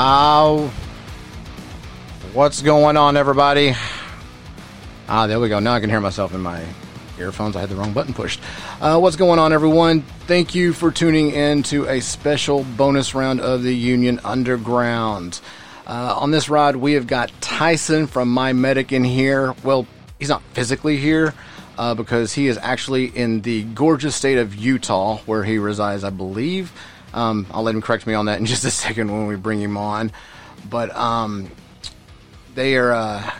Uh, what's going on, everybody? Ah, there we go. Now I can hear myself in my earphones. I had the wrong button pushed. Uh, what's going on, everyone? Thank you for tuning in to a special bonus round of the Union Underground. Uh, on this ride, we have got Tyson from My Medic in here. Well, he's not physically here uh, because he is actually in the gorgeous state of Utah, where he resides, I believe. Um, I'll let him correct me on that in just a second when we bring him on. But um, they are. Uh,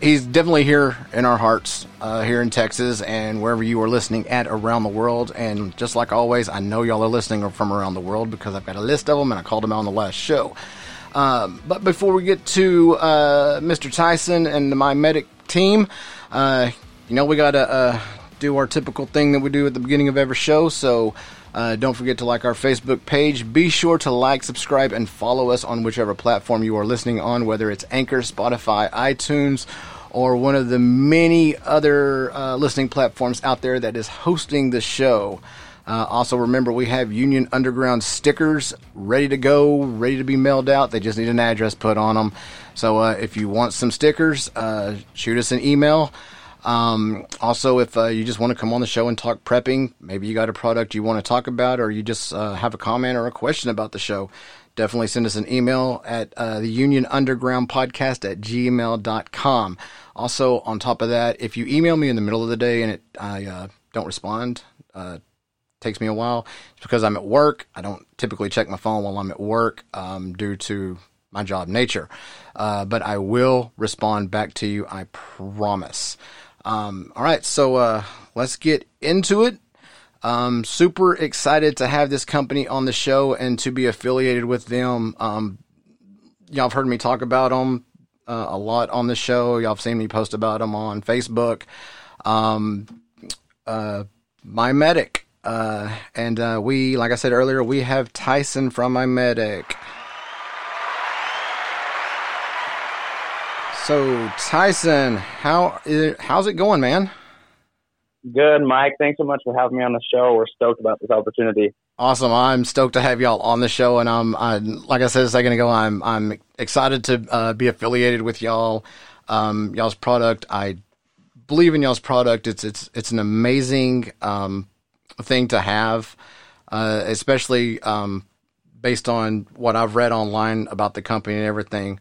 he's definitely here in our hearts, uh, here in Texas, and wherever you are listening at around the world. And just like always, I know y'all are listening from around the world because I've got a list of them, and I called them out on the last show. Um, but before we get to uh, Mr. Tyson and my medic team, uh, you know we got to uh, do our typical thing that we do at the beginning of every show. So uh, don't forget to like our Facebook page. Be sure to like, subscribe, and follow us on whichever platform you are listening on, whether it's Anchor, Spotify, iTunes, or one of the many other uh, listening platforms out there that is hosting the show. Uh, also, remember we have Union Underground stickers ready to go, ready to be mailed out. They just need an address put on them. So, uh, if you want some stickers, uh, shoot us an email. Um, also, if uh, you just want to come on the show and talk prepping, maybe you got a product you want to talk about, or you just uh, have a comment or a question about the show, definitely send us an email at uh, the Union Underground Podcast at gmail.com. Also, on top of that, if you email me in the middle of the day and it, I uh, don't respond, uh, takes me a while. It's because I'm at work. I don't typically check my phone while I'm at work um, due to my job nature. Uh, but I will respond back to you, I promise. Um, all right, so uh, let's get into it. Um, super excited to have this company on the show and to be affiliated with them. Um, y'all have heard me talk about them uh, a lot on the show. Y'all have seen me post about them on Facebook. Um, uh, my medic, uh, and uh, we, like I said earlier, we have Tyson from my medic. So Tyson, how is, how's it going, man? Good, Mike. Thanks so much for having me on the show. We're stoked about this opportunity. Awesome. I'm stoked to have y'all on the show, and I'm, I, like I said a second ago, I'm I'm excited to uh, be affiliated with y'all. Um, y'all's product, I believe in y'all's product. It's it's it's an amazing um, thing to have, uh, especially um, based on what I've read online about the company and everything.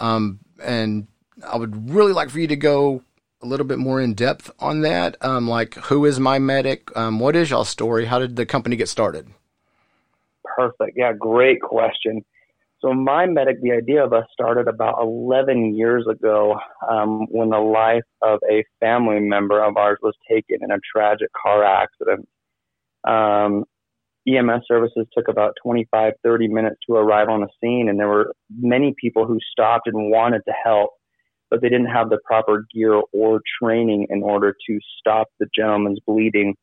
Um, and I would really like for you to go a little bit more in depth on that. Um, like, who is my medic? Um, what is y'all's story? How did the company get started? Perfect. Yeah, great question. So, my medic, the idea of us started about 11 years ago um, when the life of a family member of ours was taken in a tragic car accident. Um, EMS services took about 25, 30 minutes to arrive on the scene, and there were many people who stopped and wanted to help but they didn't have the proper gear or training in order to stop the gentleman's bleeding.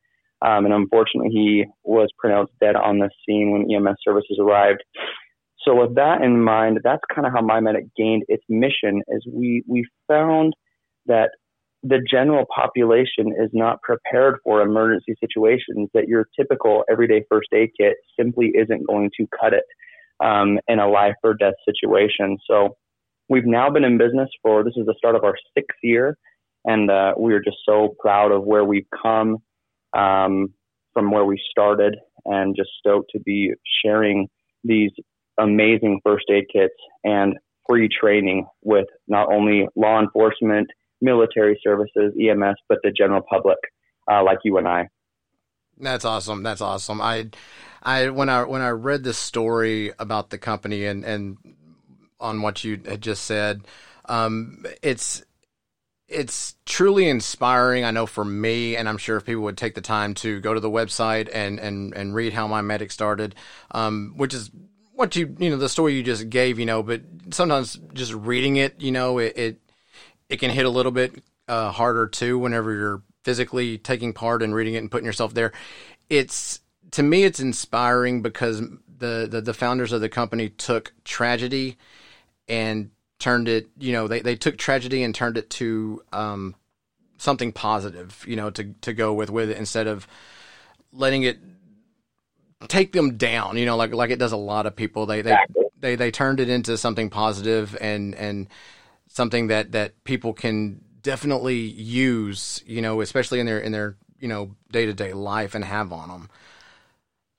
Um, and unfortunately, he was pronounced dead on the scene when EMS services arrived. So with that in mind, that's kind of how MyMedic gained its mission. Is we we found that the general population is not prepared for emergency situations. That your typical everyday first aid kit simply isn't going to cut it um, in a life or death situation. So We've now been in business for this is the start of our sixth year, and uh, we are just so proud of where we've come um, from where we started, and just stoked to be sharing these amazing first aid kits and free training with not only law enforcement, military services, EMS, but the general public uh, like you and I. That's awesome. That's awesome. I, I when I when I read this story about the company and and on what you had just said. Um, it's it's truly inspiring. I know for me, and I'm sure if people would take the time to go to the website and and and read how my medic started, um, which is what you you know the story you just gave, you know. But sometimes just reading it, you know, it it, it can hit a little bit uh, harder too whenever you're physically taking part and reading it and putting yourself there. It's to me, it's inspiring because the, the, the founders of the company took tragedy and turned it, you know, they, they took tragedy and turned it to um, something positive, you know, to, to go with with it instead of letting it take them down, you know, like like it does a lot of people. They they they they turned it into something positive and and something that that people can definitely use, you know, especially in their in their you know day to day life and have on them.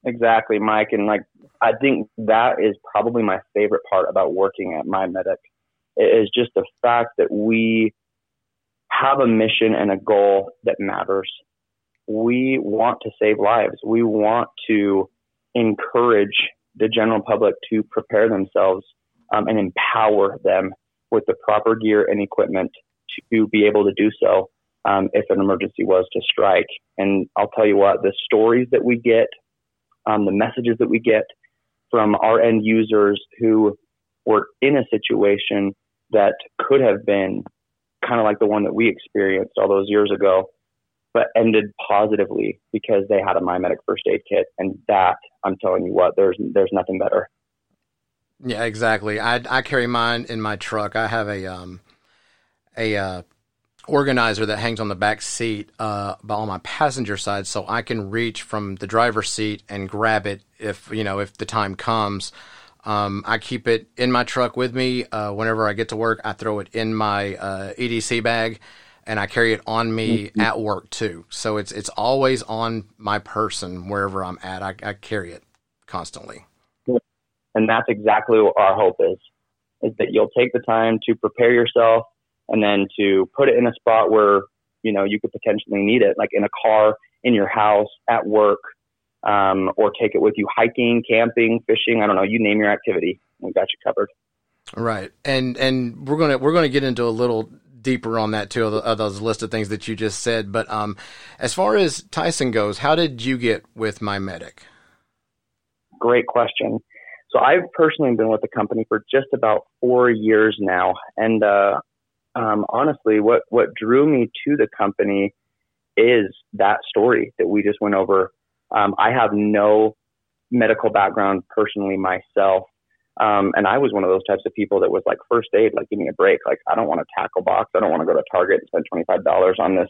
Exactly, Mike, and like I think that is probably my favorite part about working at My Medic is just the fact that we have a mission and a goal that matters. We want to save lives. We want to encourage the general public to prepare themselves um, and empower them with the proper gear and equipment to be able to do so um, if an emergency was to strike. And I'll tell you what, the stories that we get, um, the messages that we get from our end users who were in a situation that could have been kind of like the one that we experienced all those years ago, but ended positively because they had a MyMedic first aid kit. And that, I'm telling you what, there's there's nothing better. Yeah, exactly. I I carry mine in my truck. I have a um a uh, organizer that hangs on the back seat uh, on my passenger side, so I can reach from the driver's seat and grab it if you know if the time comes. Um, I keep it in my truck with me. Uh, whenever I get to work, I throw it in my uh, EDC bag, and I carry it on me mm-hmm. at work too. So it's it's always on my person wherever I'm at. I, I carry it constantly. And that's exactly what our hope is: is that you'll take the time to prepare yourself, and then to put it in a spot where you know you could potentially need it, like in a car, in your house, at work um, or take it with you hiking, camping, fishing. I don't know. You name your activity. We got you covered. Right, and and we're gonna we're gonna get into a little deeper on that too of, those list of things that you just said. But um, as far as Tyson goes, how did you get with my medic? Great question. So I've personally been with the company for just about four years now, and uh, um, honestly, what what drew me to the company is that story that we just went over um, I have no medical background personally myself. Um, and I was one of those types of people that was like first aid, like give me a break. Like I don't want to tackle box. I don't want to go to Target and spend $25 on this,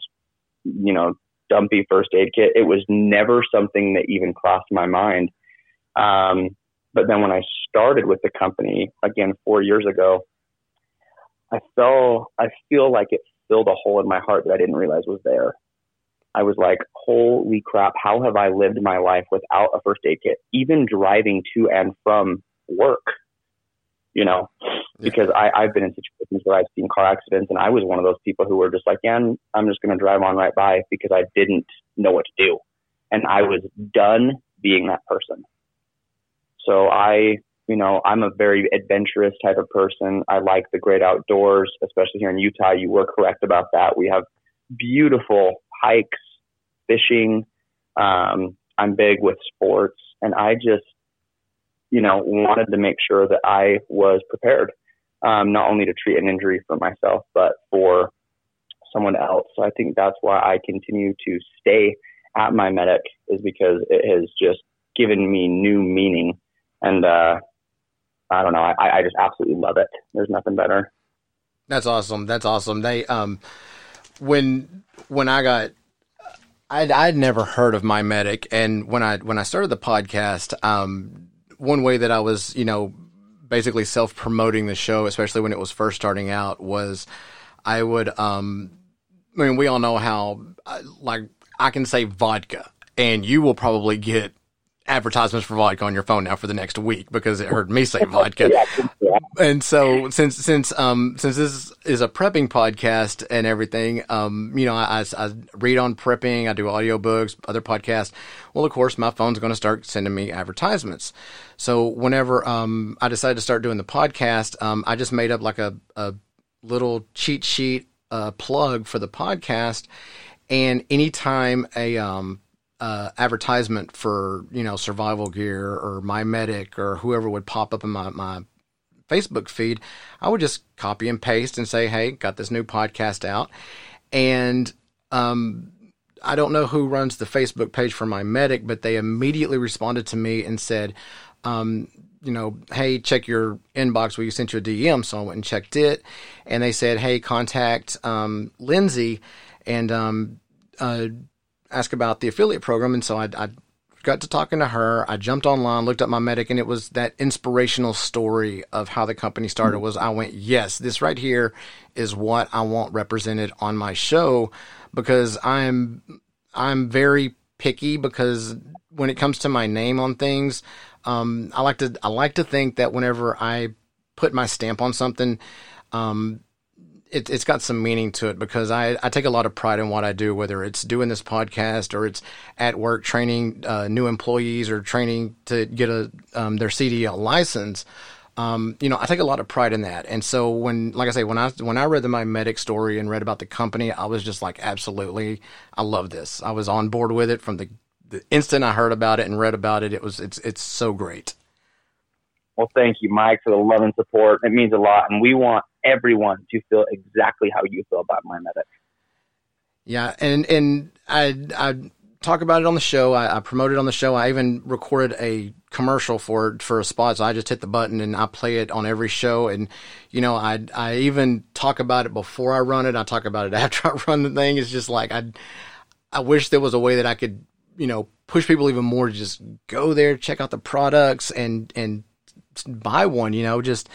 you know, dumpy first aid kit. It was never something that even crossed my mind. Um, but then when I started with the company again four years ago, I felt I feel like it filled a hole in my heart that I didn't realize was there. I was like, holy crap, how have I lived my life without a first aid kit? Even driving to and from work, you know, yeah. because I, I've been in situations where I've seen car accidents and I was one of those people who were just like, yeah, I'm, I'm just going to drive on right by because I didn't know what to do. And I was done being that person. So I, you know, I'm a very adventurous type of person. I like the great outdoors, especially here in Utah. You were correct about that. We have beautiful hikes, fishing. Um, I'm big with sports, and I just, you know, wanted to make sure that I was prepared, um, not only to treat an injury for myself, but for someone else. So I think that's why I continue to stay at my medic is because it has just given me new meaning. And, uh, I don't know. I, I just absolutely love it. There's nothing better. That's awesome. That's awesome. They, um, when when I got I'd, I'd never heard of my medic and when I when I started the podcast um, one way that I was you know basically self promoting the show especially when it was first starting out was I would um, I mean we all know how uh, like I can say vodka and you will probably get advertisements for vodka on your phone now for the next week because it heard me say vodka. And so since since um since this is a prepping podcast and everything, um you know I, I, read on prepping, I do audiobooks, other podcasts. Well, of course, my phone's going to start sending me advertisements. So whenever um I decided to start doing the podcast, um I just made up like a a little cheat sheet uh, plug for the podcast. And anytime a um, uh, advertisement for you know survival gear or my medic or whoever would pop up in my, my facebook feed i would just copy and paste and say hey got this new podcast out and um, i don't know who runs the facebook page for my medic but they immediately responded to me and said um, you know, hey, check your inbox. We sent you a DM, so I went and checked it, and they said, hey, contact um, Lindsay and um, uh, ask about the affiliate program, and so I, I got to talking to her. I jumped online, looked up my medic, and it was that inspirational story of how the company started. Mm-hmm. Was I went, yes, this right here is what I want represented on my show because I'm I'm very picky because when it comes to my name on things, um, I like to I like to think that whenever I put my stamp on something, um, it, has got some meaning to it because I, I take a lot of pride in what I do, whether it's doing this podcast or it's at work training uh, new employees or training to get a um, their CDL license. Um, you know, I take a lot of pride in that. And so when, like I say, when I when I read the my medic story and read about the company, I was just like, absolutely, I love this. I was on board with it from the the instant I heard about it and read about it. It was it's it's so great. Well, thank you, Mike, for the love and support. It means a lot, and we want everyone to feel exactly how you feel about my medic. Yeah, and and I I talk about it on the show. I, I promote it on the show. I even recorded a commercial for for a spot. So I just hit the button and I play it on every show. And you know, I I even talk about it before I run it. I talk about it after I run the thing. It's just like I I wish there was a way that I could you know push people even more to just go there, check out the products, and and buy one. You know, just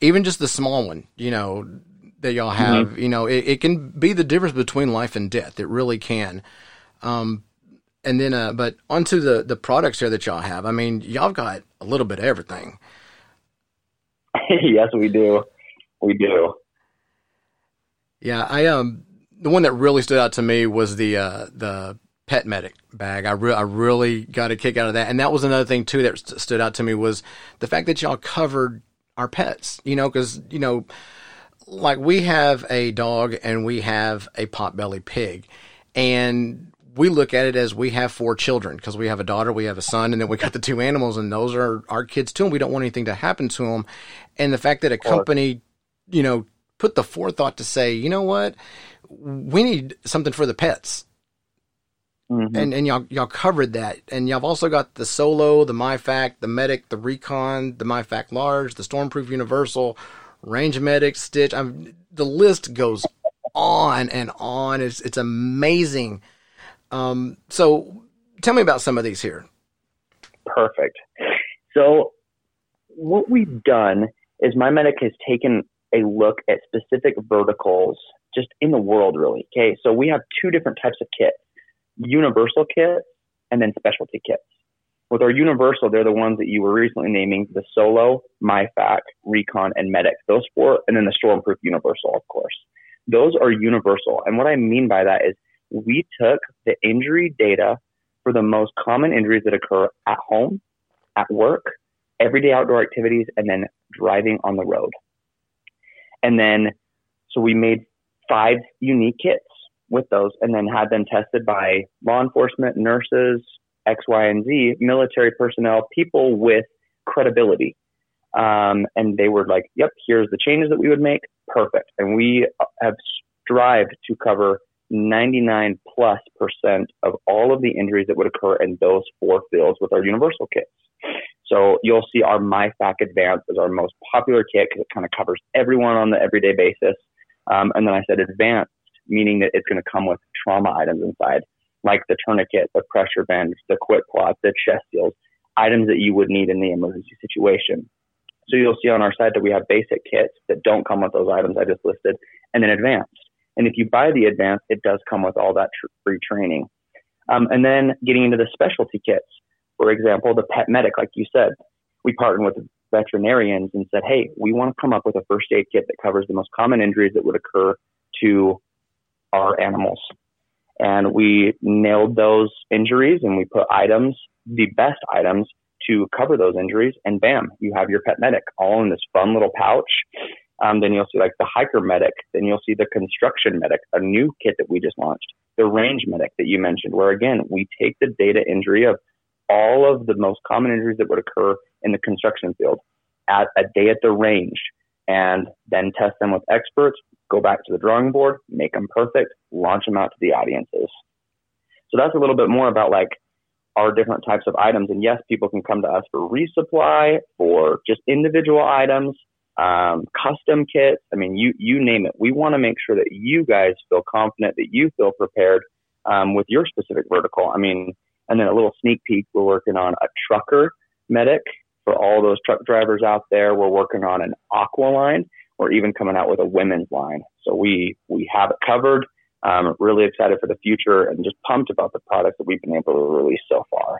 even just the small one. You know that y'all have. Mm-hmm. You know, it, it can be the difference between life and death. It really can. Um, and then, uh, but onto the the products here that y'all have. I mean, y'all got a little bit of everything. yes, we do. We do. Yeah, I um, the one that really stood out to me was the uh the pet medic bag. I re- I really got a kick out of that, and that was another thing too that st- stood out to me was the fact that y'all covered our pets. You know, because you know, like we have a dog and we have a potbelly pig, and we look at it as we have four children because we have a daughter, we have a son, and then we got the two animals, and those are our kids too. And we don't want anything to happen to them. And the fact that a company, you know, put the forethought to say, you know what, we need something for the pets. Mm-hmm. And and y'all y'all covered that, and y'all have also got the solo, the MyFAK, the Medic, the Recon, the MyFAK Large, the Stormproof Universal, Range Medic, Stitch. I mean, the list goes on and on. It's it's amazing um, so tell me about some of these here. Perfect. So what we've done is my medic has taken a look at specific verticals just in the world really. Okay. So we have two different types of kits, universal kits and then specialty kits. With our universal, they're the ones that you were recently naming the Solo, MyFAK, Recon, and Medic. Those four, and then the Stormproof Universal, of course. Those are universal. And what I mean by that is we took the injury data for the most common injuries that occur at home, at work, everyday outdoor activities, and then driving on the road. And then, so we made five unique kits with those and then had them tested by law enforcement, nurses, X, Y, and Z, military personnel, people with credibility. Um, and they were like, yep, here's the changes that we would make. Perfect. And we have strived to cover 99 plus percent of all of the injuries that would occur in those four fields with our universal kits. So you'll see our MyFAK Advanced is our most popular kit because it kind of covers everyone on the everyday basis. Um, and then I said advanced, meaning that it's going to come with trauma items inside, like the tourniquet, the pressure band, the QuikClot, the chest seals, items that you would need in the emergency situation. So you'll see on our site that we have basic kits that don't come with those items I just listed, and then advanced. And if you buy the advanced, it does come with all that tr- free training. Um, and then getting into the specialty kits, for example, the pet medic, like you said, we partnered with veterinarians and said, hey, we want to come up with a first aid kit that covers the most common injuries that would occur to our animals. And we nailed those injuries and we put items, the best items to cover those injuries. And bam, you have your pet medic all in this fun little pouch. Um, then you'll see like the hiker medic. Then you'll see the construction medic, a new kit that we just launched. The range medic that you mentioned, where again, we take the data injury of all of the most common injuries that would occur in the construction field at a day at the range and then test them with experts, go back to the drawing board, make them perfect, launch them out to the audiences. So that's a little bit more about like our different types of items. And yes, people can come to us for resupply, for just individual items, um, custom kits. I mean, you you name it. We want to make sure that you guys feel confident, that you feel prepared um, with your specific vertical. I mean, And then a little sneak peek, we're working on a trucker medic for all those truck drivers out there. We're working on an aqua line. We're even coming out with a women's line. So we, we have it covered. Um, really excited for the future and just pumped about the products that we've been able to release so far.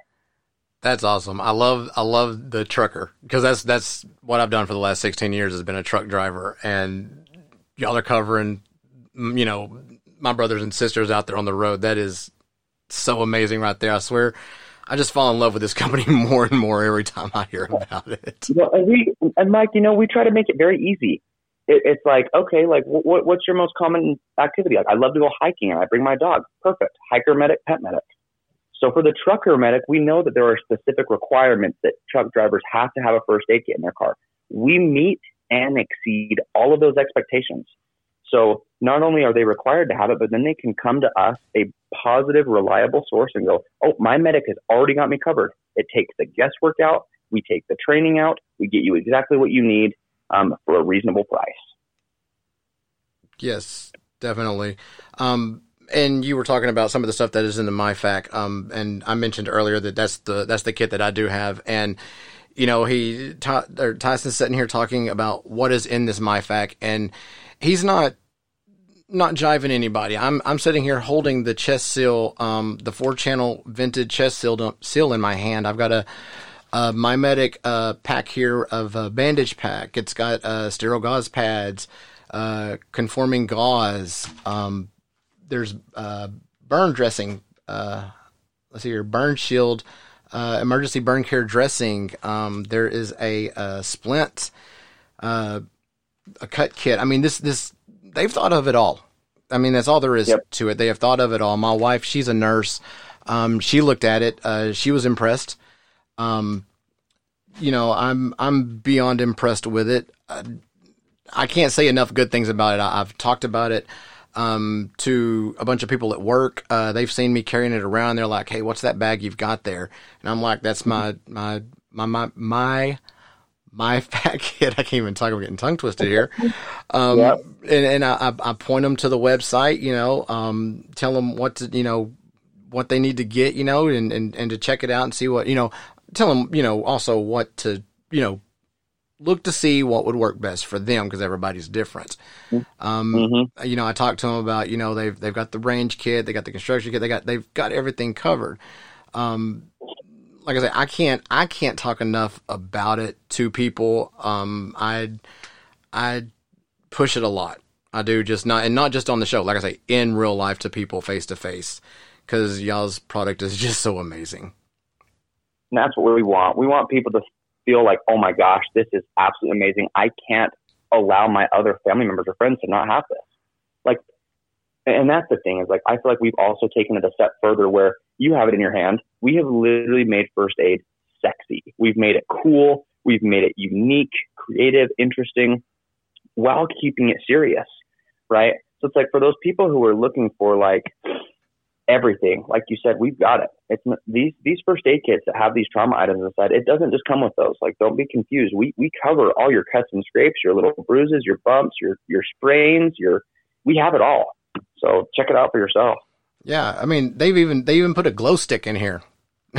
That's awesome. I love I love the trucker because that's that's what I've done for the last 16 years has been a truck driver and y'all are covering you know my brothers and sisters out there on the road. That is so amazing right there. I swear I just fall in love with this company more and more every time I hear about it. Well, and we and Mike, you know, we try to make it very easy. It, it's like, okay, like what, what's your most common activity? Like, I love to go hiking and I bring my dog. Perfect. Hiker medic, pet medic. So for the trucker medic, we know that there are specific requirements that truck drivers have to have a first aid kit in their car. We meet and exceed all of those expectations. So not only are they required to have it, but then they can come to us, a positive, reliable source, and go, "Oh, my medic has already got me covered." It takes the guesswork out. We take the training out. We get you exactly what you need um, for a reasonable price. Yes, definitely. Um, and you were talking about some of the stuff that is in the MyFAK, um, and I mentioned earlier that that's the that's the kit that I do have, and you know he Tyson's sitting here talking about what is in this MyFAK, and he's not not jiving anybody. I'm I'm sitting here holding the chest seal, um, the four channel vented chest seal seal in my hand. I've got a, a my medic uh, pack here of a bandage pack. It's got uh, sterile gauze pads, uh, conforming gauze. Um, there's uh, burn dressing. Uh, let's see here, burn shield, uh, emergency burn care dressing. Um, there is a, a splint, a cut kit. I mean, this this they've thought of it all. I mean, that's all there is yep. to it. They have thought of it all. My wife, she's a nurse. Um, she looked at it. Uh, she was impressed. Um, you know, I'm I'm beyond impressed with it. Uh, I can't say enough good things about it. I, have talked about it um, to a bunch of people at work. Uh, they've seen me carrying it around. They're like, "Hey, what's that bag you've got there?" And I'm like, "That's my my my my my my fat kid. I can't even talk. I'm getting tongue twisted here. Um, yep. and, and I, I, point them to the website, you know, um, tell them what to, you know, what they need to get, you know, and, and, and to check it out and see what, you know, tell them, you know, also what to, you know, look to see what would work best for them because everybody's different. Um, mm-hmm. you know, I talked to them about, you know, they've, they've got the range kit, they got the construction kit, they got, they've got everything covered. Um, like I said, I can't I can't talk enough about it to people. Um, I I push it a lot. I do just not and not just on the show. Like I say, in real life to people face to face, because y'all's product is just so amazing. And that's what we want. We want people to feel like, oh my gosh, this is absolutely amazing. I can't allow my other family members or friends to not have this. Like, and that's the thing is like I feel like we've also taken it a step further where you have it in your hand. We have literally made first aid sexy. We've made it cool. We've made it unique, creative, interesting, while keeping it serious, right? So it's like for those people who are looking for like everything, like you said, we've got it. It's these these first aid kits that have these trauma items inside. It doesn't just come with those. Like, don't be confused. We we cover all your cuts and scrapes, your little bruises, your bumps, your your sprains, your we have it all. So check it out for yourself. Yeah, I mean they've even they even put a glow stick in here.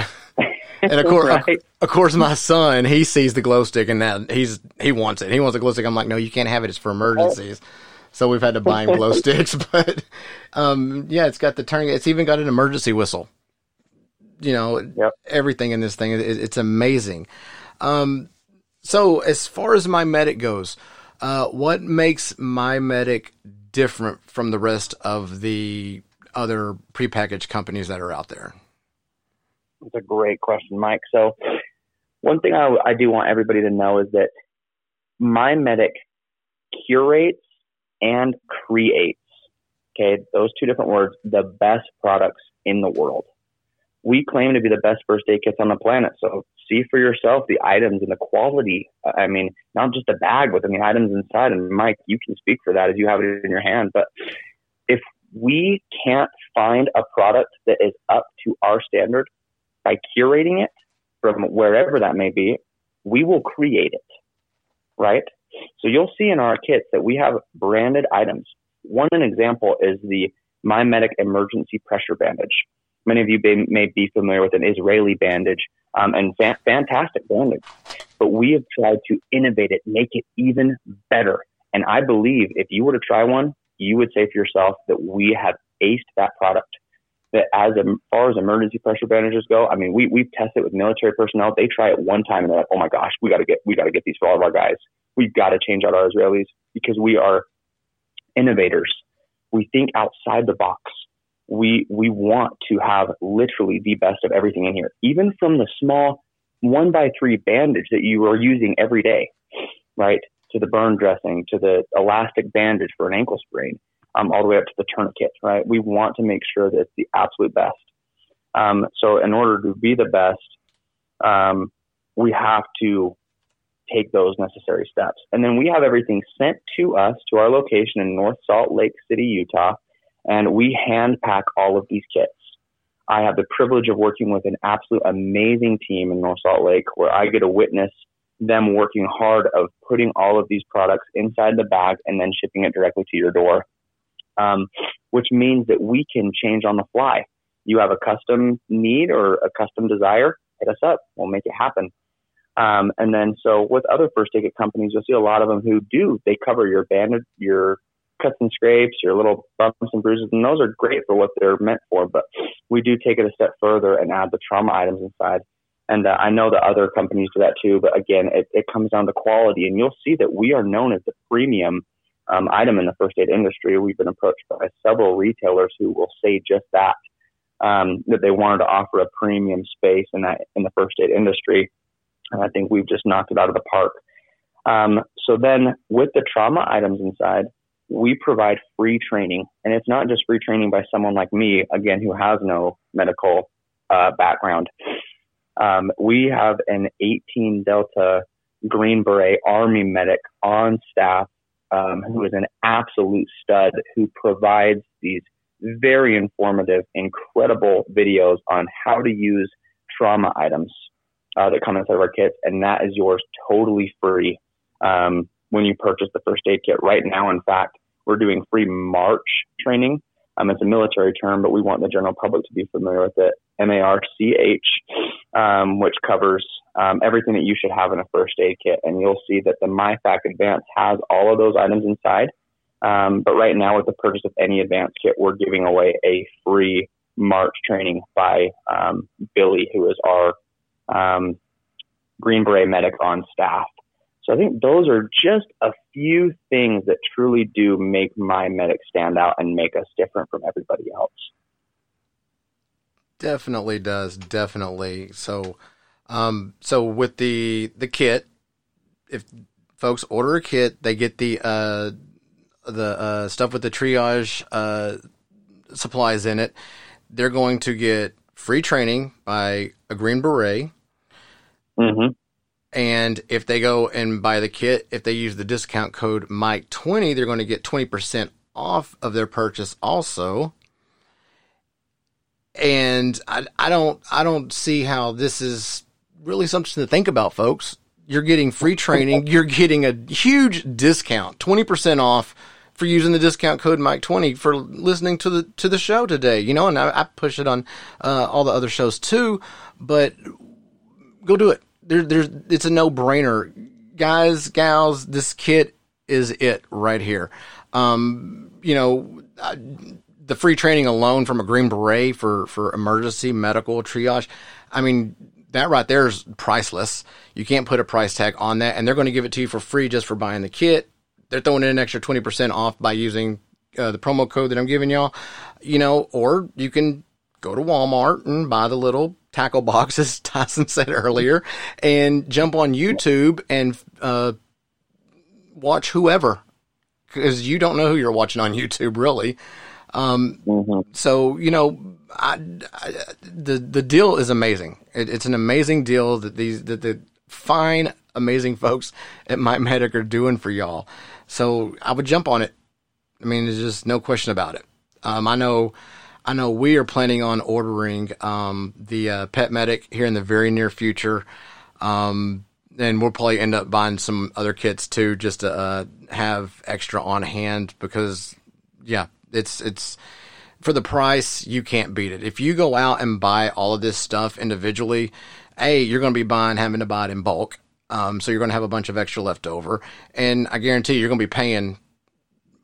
and of course, right. of, of, course, my son he sees the glow stick and that he's he wants it. He wants a glow stick. I'm like, no, you can't have it. It's for oh, emergencies. So we've had to buy him glow sticks. But um, yeah, it's got the turning. It's even got an emergency whistle. You know, yep. everything in this thing. It, it's amazing. Um, so as far as my medic goes, uh, what makes my medic different from the rest of the other prepackaged companies that are out there? It's a great question, Mike. So, one thing I, I do want everybody to know is that my medic curates and creates, okay, those two different words, the best products in the world. We claim to be the best first aid kits on the planet. So see for yourself the items and the quality. I mean, not just the bag, but the items inside. And Mike, you can speak for that as you have it in your hand. But if we can't find a product that is up to our standard by curating it from wherever that may be, we will create it, right? So you'll see in our kits that we have branded items. One example is the MyMedic emergency pressure bandage. Many of you may, may be familiar with an Israeli bandage um, and fa- fantastic bandage. But we have tried to innovate it, make it even better. And I believe if you were to try one, you would say for yourself that we have aced that product. That as far as emergency pressure bandages go, I mean, we we've tested with military personnel. They try it one time and they're like, "Oh my gosh, we got to get we got to get these for all of our guys. We've got to change out our Israelis because we are innovators. We think outside the box. We we want to have literally the best of everything in here, even from the small one by three bandage that you are using every day, right? To the burn dressing, to the elastic bandage for an ankle sprain um, all the way up to the tourniquet, right? We want to make sure that it's the absolute best. Um, so in order to be the best, um, we have to take those necessary steps. And then we have everything sent to us to our location in North Salt Lake City, Utah, and we hand pack all of these kits. I have the privilege of working with an absolute amazing team in North Salt Lake where I get to witness them working hard of putting all of these products inside the bag and then shipping it directly to your door um, which means that we can change on the fly. You have a custom need or a custom desire, hit us up. We'll make it happen. Um, and then, so with other first aid kit companies, you'll see a lot of them who do. They cover your bandage, your cuts and scrapes, your little bumps and bruises, and those are great for what they're meant for. But we do take it a step further and add the trauma items inside. And uh, I know that other companies do that too. But again, it, it comes down to quality, and you'll see that we are known as the premium um, item in the first aid industry. We've been approached by several retailers who will say just that, um, that they wanted to offer a premium space in that in the first aid industry. And I think we've just knocked it out of the park. Um, so then with the trauma items inside, we provide free training, and it's not just free training by someone like me, again, who has no medical uh, background. Um, we have an 18 Delta Green Beret Army medic on staff um, who is an absolute stud who provides these very informative, incredible videos on how to use trauma items uh, that come inside of our kits, and that is yours totally free um, when you purchase the first aid kit. Right now, in fact, we're doing free March training. Um, it's a military term, but we want the general public to be familiar with it. M A R C H, um, which covers um, everything that you should have in a first aid kit. And you'll see that the MyFAK Advance has all of those items inside. Um, but right now, with the purchase of any advanced kit, we're giving away a free March training by um, Billy, who is our um, Green Beret medic on staff. So I think those are just a few things that truly do make my medic stand out and make us different from everybody else. Definitely does, definitely. So um, so with the the kit, if folks order a kit, they get the uh, the uh, stuff with the triage uh, supplies in it. They're going to get free training by a Green Beret. Mm-hmm. And if they go and buy the kit, if they use the discount code Mike20, they're going to get 20% off of their purchase also. And I, I don't I don't see how this is really something to think about, folks. You're getting free training. You're getting a huge discount, 20% off for using the discount code Mike20 for listening to the to the show today. You know, and I, I push it on uh, all the other shows too. But go do it. There, there's it's a no brainer, guys, gals. This kit is it right here. Um, you know, I, the free training alone from a Green Beret for for emergency medical triage. I mean, that right there is priceless. You can't put a price tag on that, and they're going to give it to you for free just for buying the kit. They're throwing in an extra twenty percent off by using uh, the promo code that I'm giving y'all. You know, or you can go to Walmart and buy the little tackle box, as Tyson said earlier, and jump on YouTube and uh, watch whoever, because you don't know who you're watching on YouTube really. Um, mm-hmm. So you know, I, I, the the deal is amazing. It, it's an amazing deal that these that the fine, amazing folks at My Medic are doing for y'all. So I would jump on it. I mean, there's just no question about it. Um, I know. I know we are planning on ordering um, the uh, Pet Medic here in the very near future. Um, and we'll probably end up buying some other kits too, just to uh, have extra on hand because, yeah, it's it's for the price, you can't beat it. If you go out and buy all of this stuff individually, a you're going to be buying having to buy it in bulk. Um, so you're going to have a bunch of extra left over, and I guarantee you're going to be paying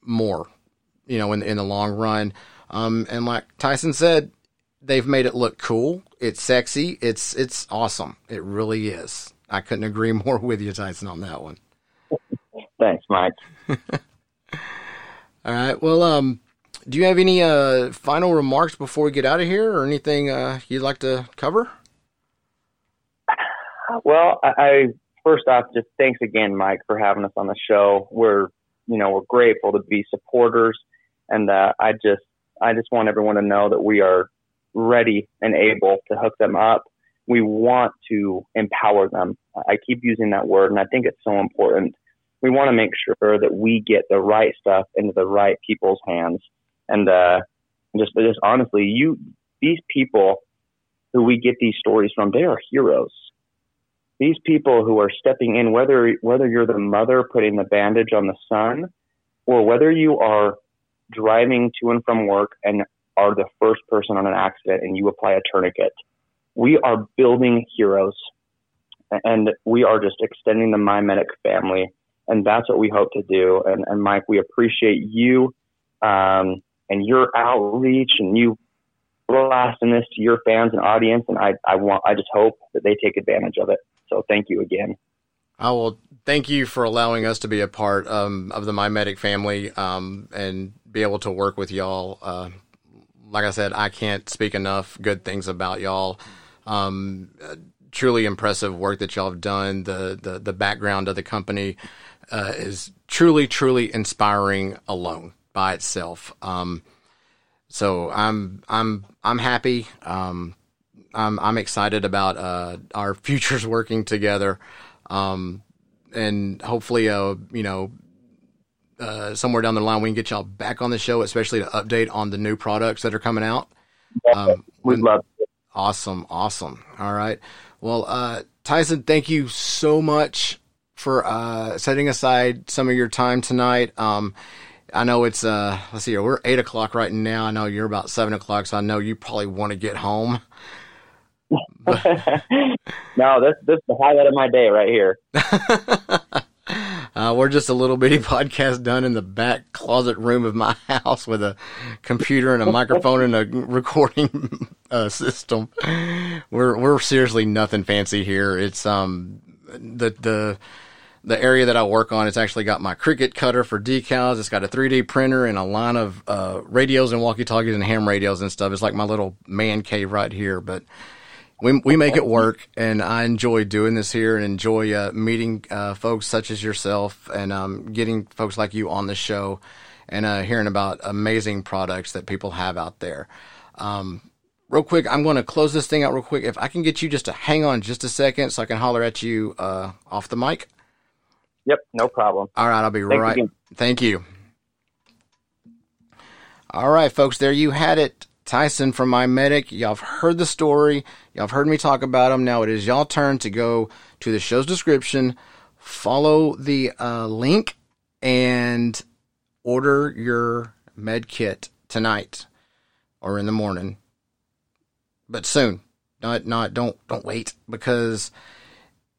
more, you know, in in the long run. Um, and like Tyson said, they've made it look cool. It's sexy. It's it's awesome. It really is. I couldn't agree more with you, Tyson, on that one. Thanks, Mike. All right. Well, um, do you have any uh, final remarks before we get out of here, or anything uh, you'd like to cover? Well, I, I first off, just thanks again, Mike, for having us on the show. We're, you know, we're grateful to be supporters, and uh, I just, I just want everyone to know that we are ready and able to hook them up. We want to empower them. I keep using that word, and I think it's so important. We want to make sure that we get the right stuff into the right people's hands, and uh, just, just honestly, you, these people who we get these stories from, they are heroes these people who are stepping in, whether whether you're the mother putting the bandage on the son, or whether you are driving to and from work and are the first person on an accident and you apply a tourniquet, we are building heroes, and we are just extending the MyMedic family, and that's what we hope to do. And, and Mike, we appreciate you um, and your outreach and you blasting this to your fans and audience, and I, I want I just hope that they take advantage of it. So thank you again. I will thank you for allowing us to be a part um, of the MyMedic family um, and be able to work with y'all. Uh, like I said, I can't speak enough good things about y'all. Um, truly impressive work that y'all have done. The the, the background of the company uh, is truly truly inspiring alone by itself. Um, so I'm I'm I'm happy. Um, I'm I'm excited about uh, our futures working together, um, and hopefully, uh, you know, uh, somewhere down the line we can get y'all back on the show, especially to update on the new products that are coming out. Um, We'd love. It. Awesome, awesome. All right. Well, uh, Tyson, thank you so much for uh, setting aside some of your time tonight. Um, I know it's uh, let's see here, we're eight o'clock right now. I know you're about seven o'clock, so I know you probably want to get home. no, this this is the highlight of my day right here. uh, we're just a little bitty podcast done in the back closet room of my house with a computer and a microphone and a recording uh, system. We're we're seriously nothing fancy here. It's um the the the area that I work on, it's actually got my Cricut cutter for decals. It's got a 3D printer and a line of uh, radios and walkie talkies and ham radios and stuff. It's like my little man cave right here. But we we make it work, and I enjoy doing this here and enjoy uh, meeting uh, folks such as yourself and um, getting folks like you on the show and uh, hearing about amazing products that people have out there. Um, real quick, I'm going to close this thing out real quick. If I can get you just to hang on just a second, so I can holler at you uh, off the mic. Yep, no problem. All right, I'll be Thanks right. Again. Thank you. All right, folks, there you had it. Tyson from My Medic. Y'all have heard the story. Y'all have heard me talk about him. Now it is y'all turn to go to the show's description, follow the uh, link, and order your med kit tonight or in the morning. But soon. Not not don't don't wait because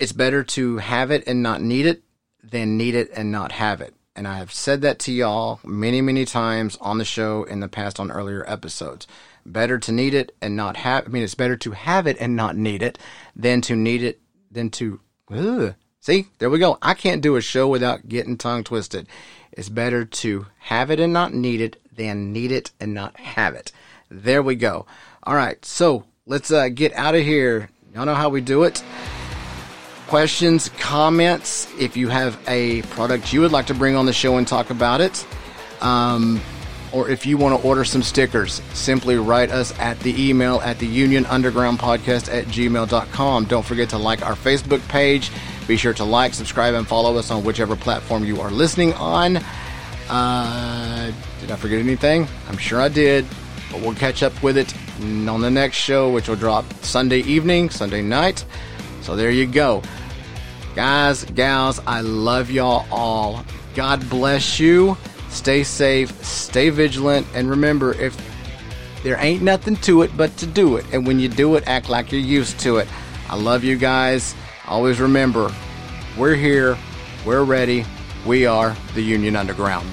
it's better to have it and not need it than need it and not have it. And I have said that to y'all many, many times on the show in the past on earlier episodes. Better to need it and not have. I mean, it's better to have it and not need it than to need it than to. Ugh. See, there we go. I can't do a show without getting tongue twisted. It's better to have it and not need it than need it and not have it. There we go. All right, so let's uh, get out of here. Y'all know how we do it questions, comments, if you have a product you would like to bring on the show and talk about it, um, or if you want to order some stickers, simply write us at the email at the Union Underground Podcast at gmail.com. Don't forget to like our Facebook page. Be sure to like, subscribe, and follow us on whichever platform you are listening on. Uh, did I forget anything? I'm sure I did, but we'll catch up with it on the next show, which will drop Sunday evening, Sunday night. So there you go. Guys, gals, I love y'all all. God bless you. Stay safe, stay vigilant, and remember if There ain't nothing to it but to do it. And when you do it, act like you're used to it. I love you guys. Always remember, we're here. We're ready. We are the Union Underground.